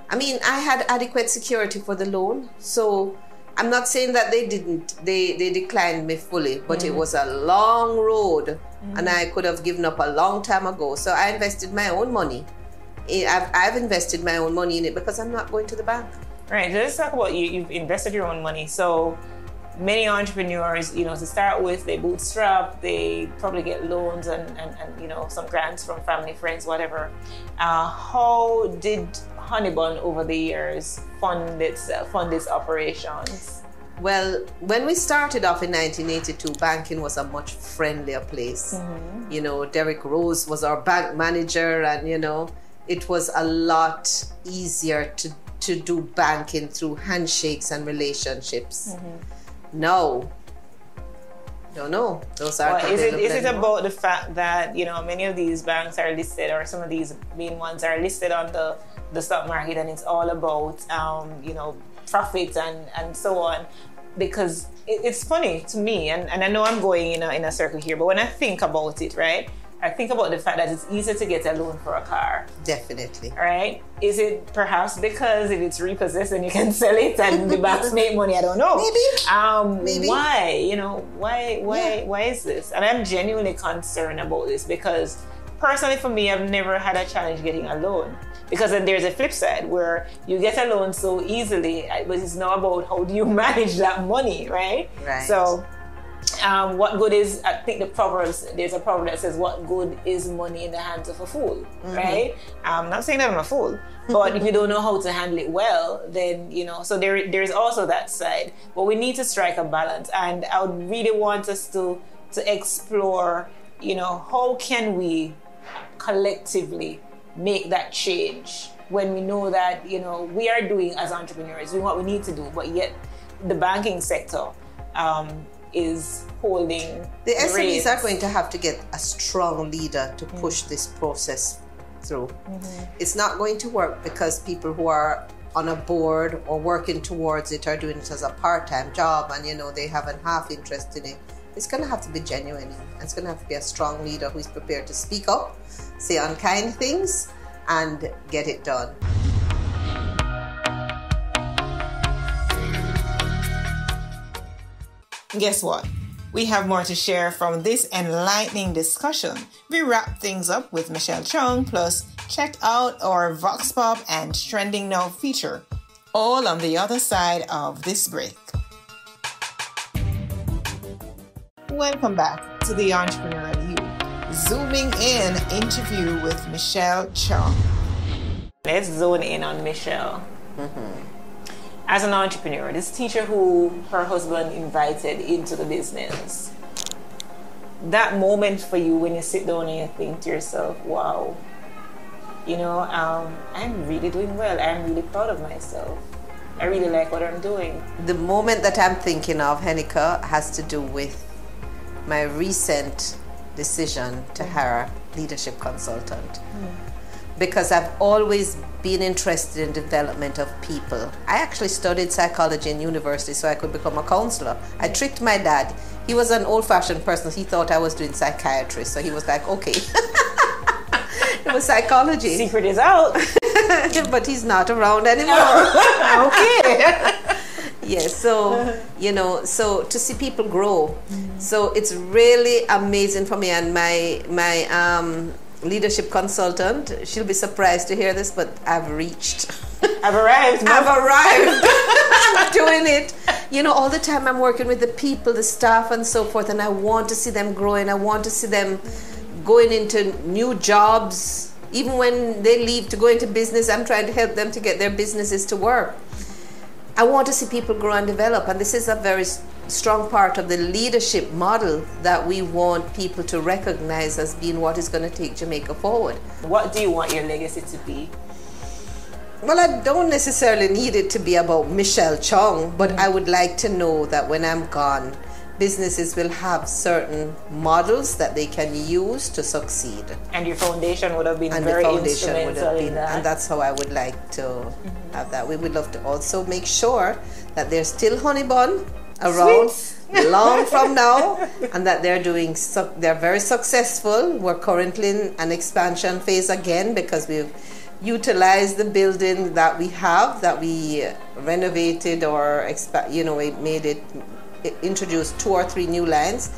I mean, I had adequate security for the loan, so I'm not saying that they didn't. They they declined me fully, but mm. it was a long road, mm. and I could have given up a long time ago. So I invested my own money. I've, I've invested my own money in it because I'm not going to the bank. Right. Let's talk about you. You've invested your own money. So many entrepreneurs, you know, to start with, they bootstrap, they probably get loans and, and, and you know, some grants from family, friends, whatever. Uh, how did Honeybun over the years fund its, uh, fund its operations? Well, when we started off in 1982, banking was a much friendlier place. Mm-hmm. You know, Derek Rose was our bank manager, and you know, it was a lot easier to to do banking through handshakes and relationships. Mm-hmm. No, don't know. Those are. Well, is it is it about the fact that you know many of these banks are listed, or some of these main ones are listed on the the stock market, and it's all about um, you know profits and and so on. Because it, it's funny to me, and, and I know I'm going in a, in a circle here, but when I think about it, right, I think about the fact that it's easier to get a loan for a car. Definitely. Right? Is it perhaps because if it's repossessed and you can sell it and the banks make money? I don't know. Maybe. Um, Maybe. Why? You know, why? Why? Yeah. Why is this? And I'm genuinely concerned about this because personally, for me, I've never had a challenge getting a loan. Because then there's a flip side where you get a loan so easily, but it's not about how do you manage that money, right? Right. So um, what good is I think the proverbs there's a proverb that says what good is money in the hands of a fool? Mm-hmm. right? I'm not saying that I'm a fool but if you don't know how to handle it well then you know so there there's also that side. But we need to strike a balance and I would really want us to to explore you know how can we collectively make that change when we know that you know we are doing as entrepreneurs doing what we need to do but yet the banking sector um, is holding the SMEs are going to have to get a strong leader to push mm this process through. Mm-hmm. It's not going to work because people who are on a board or working towards it are doing it as a part-time job and you know they have a half interest in it. It's going to have to be genuine. It's going to have to be a strong leader who is prepared to speak up, say unkind things, and get it done. Guess what? We have more to share from this enlightening discussion. We wrap things up with Michelle Chong, plus check out our Vox Pop and Trending Now feature, all on the other side of this break. Welcome back to the Entrepreneurial You. Zooming in interview with Michelle Chong. Let's zone in on Michelle. Mm-hmm as an entrepreneur, this teacher who her husband invited into the business, that moment for you when you sit down and you think to yourself, wow, you know, um, I'm really doing well. I'm really proud of myself. I really like what I'm doing. The moment that I'm thinking of, Henika, has to do with my recent decision to hire a leadership consultant. Mm because I've always been interested in development of people. I actually studied psychology in university so I could become a counselor. I tricked my dad. He was an old-fashioned person. He thought I was doing psychiatry, so he was like, "Okay." it was psychology. Secret is out. but he's not around anymore. okay. yes so you know so to see people grow mm-hmm. so it's really amazing for me and my my um leadership consultant. She'll be surprised to hear this, but I've reached. I've arrived. I've arrived. I'm doing it. You know, all the time I'm working with the people, the staff, and so forth, and I want to see them growing. I want to see them going into new jobs. Even when they leave to go into business, I'm trying to help them to get their businesses to work. I want to see people grow and develop, and this is a very strong part of the leadership model that we want people to recognize as being what is going to take Jamaica forward. What do you want your legacy to be? Well, I don't necessarily need it to be about Michelle Chong, but. I would like to know that when I'm gone, businesses will have certain models that they can use to succeed. And your foundation would have been and very the foundation would instrumental have in been, that. and that's how I would like to mm-hmm. have that. We would love to also make sure that there's still honey bun around long from now, and that they're doing su- they're very successful. We're currently in an expansion phase again because we've utilized the building that we have that we renovated or expa- you know we made it introduced two or three new lines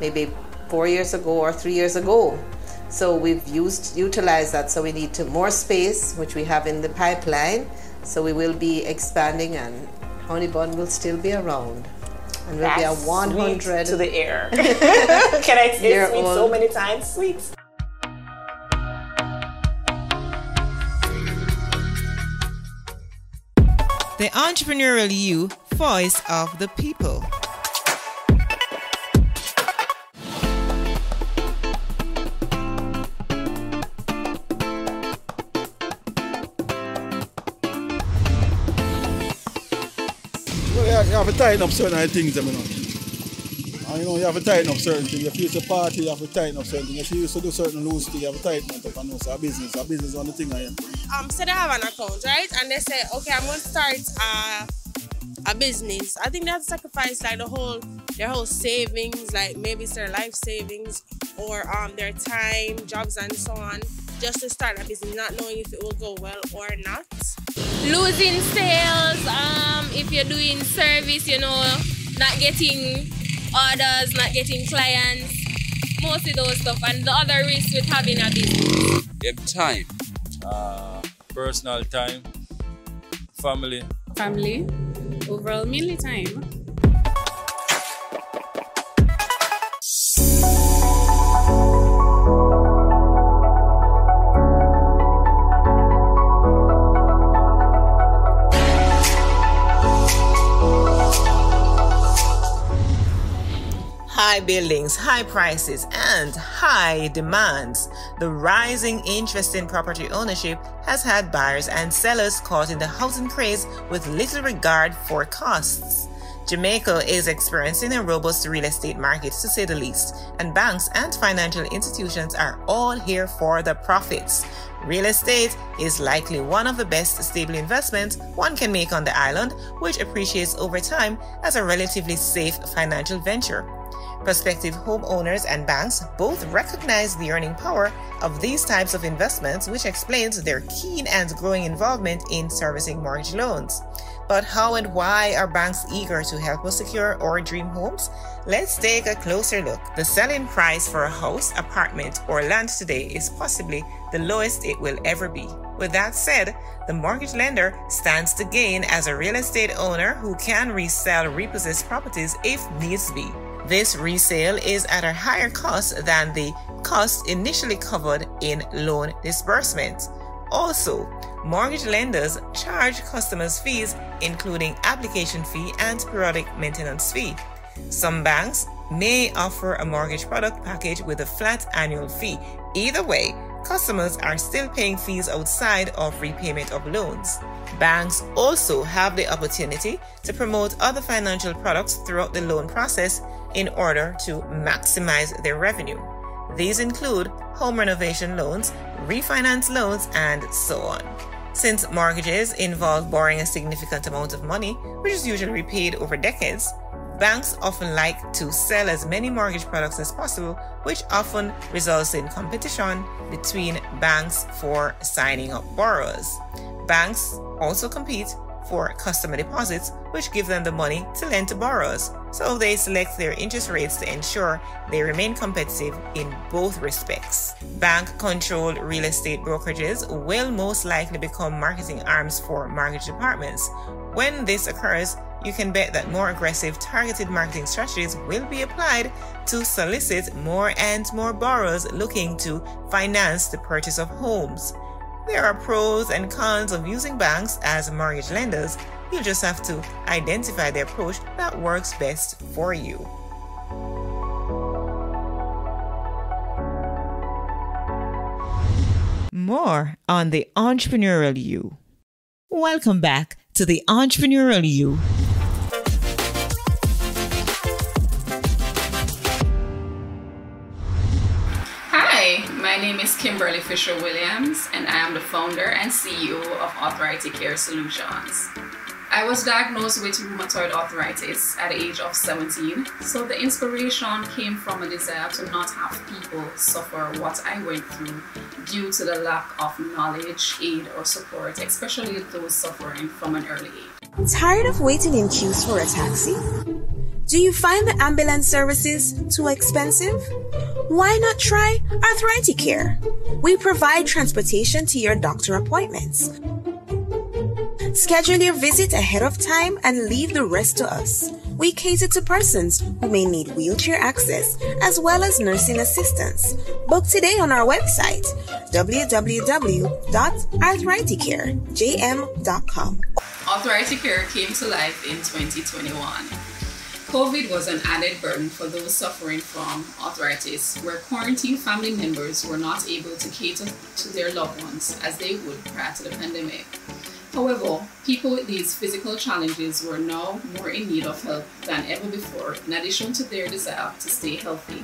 maybe four years ago or three years ago so we've used utilized that so we need to more space which we have in the pipeline so we will be expanding and honey bun will still be around and we'll be a 100 sweet to the air. Can I say Year sweet so many times? Sweet. The entrepreneurial you, voice of the people. Well, you, you have to tighten up certain things, you know. And, you know, you have to tighten up certain things. If you used to party, you have to tighten up certain things. If you used to do certain loose things, you have to tighten it up and know, so a business, a business is one of the thing I am. um, say they have an account, right? And they say, okay, I'm going to start uh, a business. I think they have to sacrifice like the whole their whole savings, like maybe it's their life savings or um their time, jobs, and so on, just to start a business, not knowing if it will go well or not. losing sales um if you're doing service you know not getting orders not getting clients mostly those stuff and the other risk with having a business Have time, uh, personal time, family. family overall mainly time High buildings, high prices, and high demands. The rising interest in property ownership has had buyers and sellers caught in the housing craze with little regard for costs. Jamaica is experiencing a robust real estate market to say the least, and banks and financial institutions are all here for the profits. Real estate is likely one of the best stable investments one can make on the island, which appreciates over time as a relatively safe financial venture. Prospective homeowners and banks both recognize the earning power of these types of investments, which explains their keen and growing involvement in servicing mortgage loans. But how and why are banks eager to help us secure our dream homes? Let's take a closer look. The selling price for a house, apartment, or land today is possibly the lowest it will ever be. With that said, the mortgage lender stands to gain as a real estate owner who can resell repossessed properties if needs be. This resale is at a higher cost than the cost initially covered in loan disbursement. Also, mortgage lenders charge customers fees including application fee and periodic maintenance fee. Some banks may offer a mortgage product package with a flat annual fee. Either way, customers are still paying fees outside of repayment of loans. Banks also have the opportunity to promote other financial products throughout the loan process in order to maximize their revenue. These include home renovation loans, refinance loans, and so on. Since mortgages involve borrowing a significant amount of money, which is usually repaid over decades, banks often like to sell as many mortgage products as possible, which often results in competition between banks for signing up borrowers. Banks also compete for customer deposits, which give them the money to lend to borrowers. So they select their interest rates to ensure they remain competitive in both respects. Bank controlled real estate brokerages will most likely become marketing arms for mortgage departments. When this occurs, you can bet that more aggressive targeted marketing strategies will be applied to solicit more and more borrowers looking to finance the purchase of homes. There are pros and cons of using banks as mortgage lenders. You just have to identify the approach that works best for you. More on the entrepreneurial you. Welcome back to the entrepreneurial you. Name is Kimberly Fisher Williams, and I am the founder and CEO of Arthritic Care Solutions. I was diagnosed with rheumatoid arthritis at the age of 17, so the inspiration came from a desire to not have people suffer what I went through due to the lack of knowledge, aid, or support, especially those suffering from an early age. Tired of waiting in queues for a taxi? Do you find the ambulance services too expensive? Why not try Arthritic Care? We provide transportation to your doctor appointments Schedule your visit ahead of time and leave the rest to us. We cater to persons who may need wheelchair access as well as nursing assistance. Book today on our website www.arthriticcarejm.com. Arthritic Care came to life in 2021. COVID was an added burden for those suffering from arthritis, where quarantine family members were not able to cater to their loved ones as they would prior to the pandemic. However, people with these physical challenges were now more in need of help than ever before, in addition to their desire to stay healthy.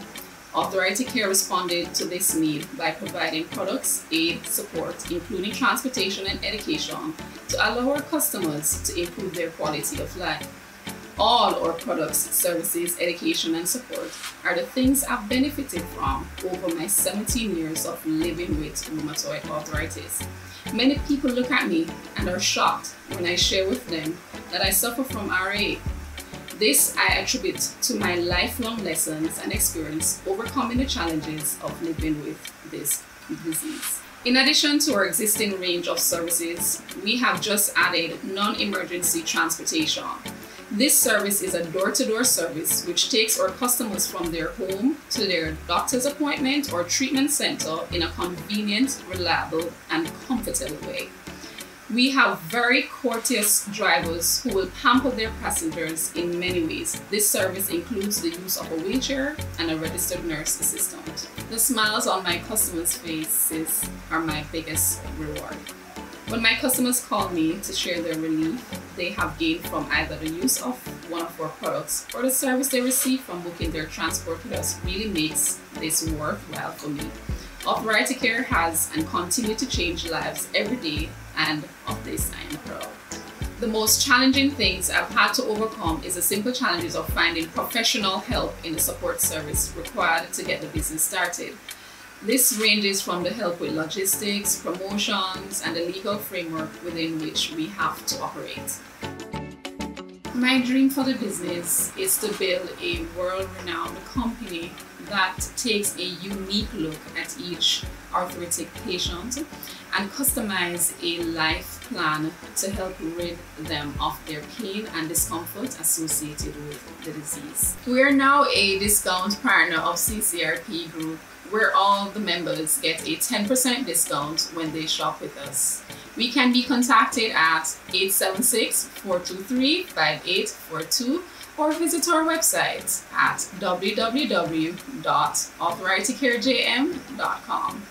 Arthritic Care responded to this need by providing products, aid, support, including transportation and education, to allow our customers to improve their quality of life. All our products, services, education, and support are the things I've benefited from over my 17 years of living with rheumatoid arthritis. Many people look at me and are shocked when I share with them that I suffer from RA. This I attribute to my lifelong lessons and experience overcoming the challenges of living with this disease. In addition to our existing range of services, we have just added non emergency transportation this service is a door to door service which takes our customers from their home to their doctor's appointment or treatment center in a convenient, reliable, and comfortable way. We have very courteous drivers who will pamper their passengers in many ways. This service includes the use of a wheelchair and a registered nurse assistant. The smiles on my customers' faces are my biggest reward. When my customers call me to share their relief they have gained from either the use of one of our products or the service they receive from booking their transport with us really makes this worthwhile for me. Arthritic Care has and continue to change lives every day and of this I am proud. The most challenging things I've had to overcome is the simple challenges of finding professional help in the support service required to get the business started. This ranges from the help with logistics, promotions, and the legal framework within which we have to operate. My dream for the business is to build a world renowned company that takes a unique look at each arthritic patient and customize a life plan to help rid them of their pain and discomfort associated with the disease. We are now a discount partner of CCRP Group where all the members get a 10% discount when they shop with us. We can be contacted at 876-423-5842 or visit our website at www.arthriticcarejm.com.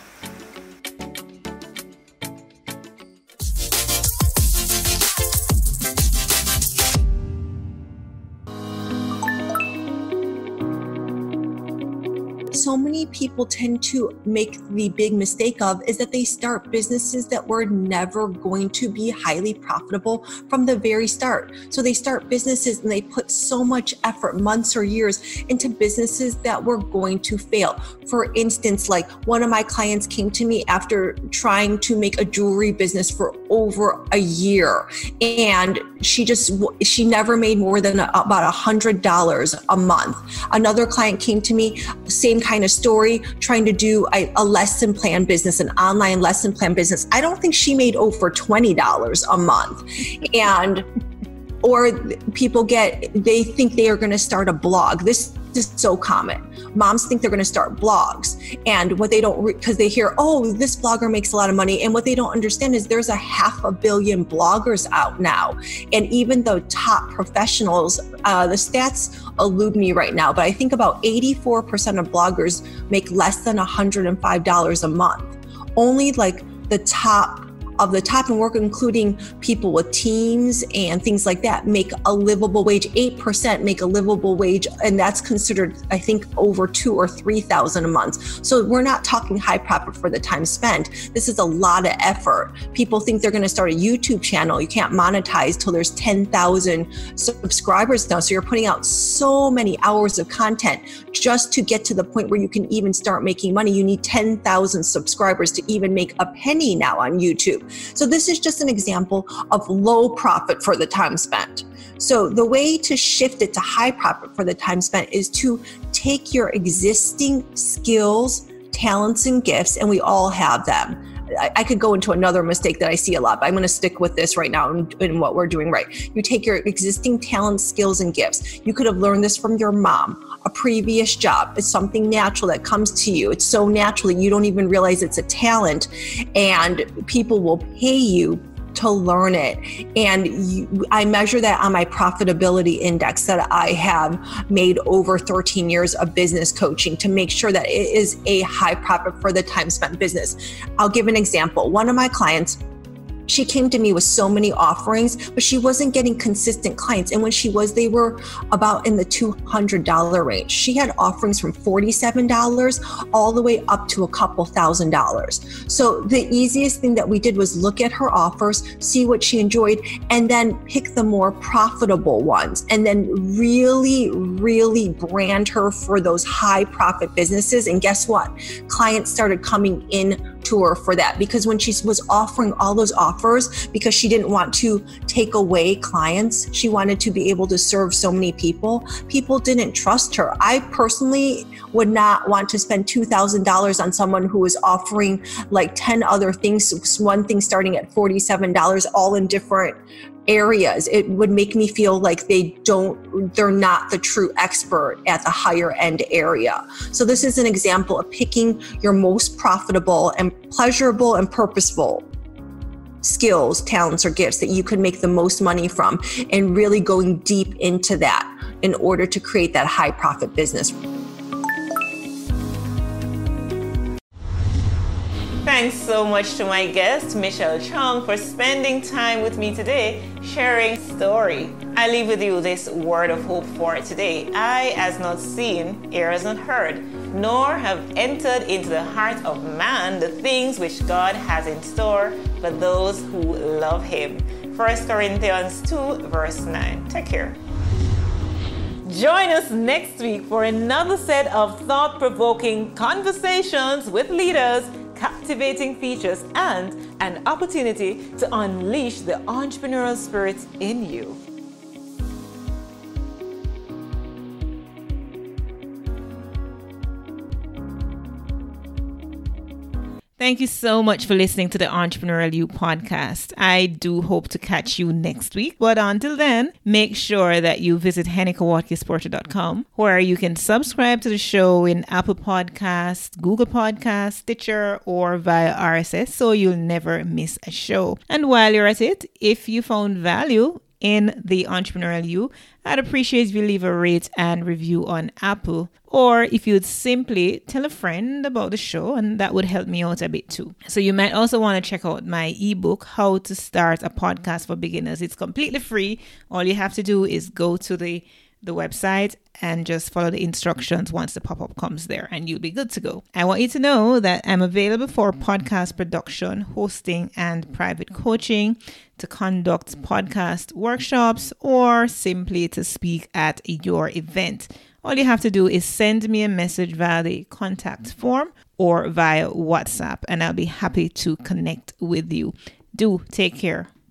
so many people tend to make the big mistake of is that they start businesses that were never going to be highly profitable from the very start. So they start businesses and they put so much effort, months or years, into businesses that were going to fail. For instance, like one of my clients came to me after trying to make a jewelry business for over a year and she just she never made more than about a hundred dollars a month another client came to me same kind of story trying to do a, a lesson plan business an online lesson plan business i don't think she made over $20 a month. And or people get they think they are going to start a blog. This is so common. Moms think they're going to start blogs and what they don't because they hear oh this blogger makes a lot of money and what they don't understand is there's a half a billion bloggers out now. And even the top professionals uh, the stats elude me right now but i think about 84% of bloggers make less than $105 a month. Only like the top of the top and work including people with teams and things like that make a livable wage. 8% make a livable wage and that's considered i think over two or three thousand a month. So we're not talking high profit for the time spent. This is a lot of effort. People think they're going to start a youtube channel. You can't monetize till there's 10000 subscribers now. So you're putting out so many hours of content. Just to get to the point where you can even start making money you need 10000 subscribers to even make a penny now on youtube so this is just an example of low profit for the time spent. So the way to shift it to high profit for the time spent is to take your existing skills, talents, and gifts, and we all have them. I, could go into another mistake that I see a lot, but I'm going to stick with this right now and, what we're doing right. You take your existing talents, skills, and gifts. You could have learned this from your mom previous job. It's something natural that comes to you. It's so natural that you don't even realize it's a talent, and people will pay you to learn it. And you, I measure that on my profitability index that I have made over 13 years of business coaching to make sure that it is a high profit for the time spent business. I'll give an example. One of my clients, she came to me with so many offerings, but she wasn't getting consistent clients. And when she was, they were about in the $200 range. She had offerings from $47 all the way up to a couple thousand dollars. So the easiest thing that we did was look at her offers, see what she enjoyed, and then pick the more profitable ones. And then really, really brand her for those high profit businesses. And guess what? Clients started coming in to her for that because when she was offering all those offers because she didn't want to take away clients she wanted to be able to serve so many people people didn't trust her. I personally would not want to spend $2000 on someone who is offering like 10 other things one thing starting at $47 all in different areas. It would make me feel like they don't they're not the true expert at the higher end area. So this is an example of picking your most profitable and pleasurable and purposeful skills talents or gifts that you could make the most money from and really going deep into that in order to create that high profit business Thanks so much to my guest, Michelle Chong, for spending time with me today, sharing story. I leave with you this word of hope for today. Eye has not seen, ear has not heard, nor have entered into the heart of man the things which God has in store for those who love him. 1 Corinthians 2, verse 9. Take care. Join us next week for another set of thought provoking conversations with leaders captivating features, and an opportunity to unleash the entrepreneurial spirit in you. Thank you so much for listening to the Entrepreneurial You podcast. I do hope to catch you next week. But until then, make sure that you visit hennikawatkisporter.com where you can subscribe to the show in Apple Podcasts, Google Podcasts, Stitcher, or via RSS so you'll never miss a show. And while you're at it, if you found value, in the Entrepreneurial You, I'd appreciate if you leave a rate and review on Apple, or if you'd simply tell a friend about the show, and that would help me out a bit too. So, you might also want to check out my ebook, How to Start a Podcast for Beginners. It's completely free. All you have to do is go to the the website and just follow the instructions once the pop up comes there, and you'll be good to go. I want you to know that I'm available for podcast production, hosting, and private coaching to conduct podcast workshops or simply to speak at your event. All you have to do is send me a message via the contact form or via WhatsApp, and I'll be happy to connect with you. Do take care.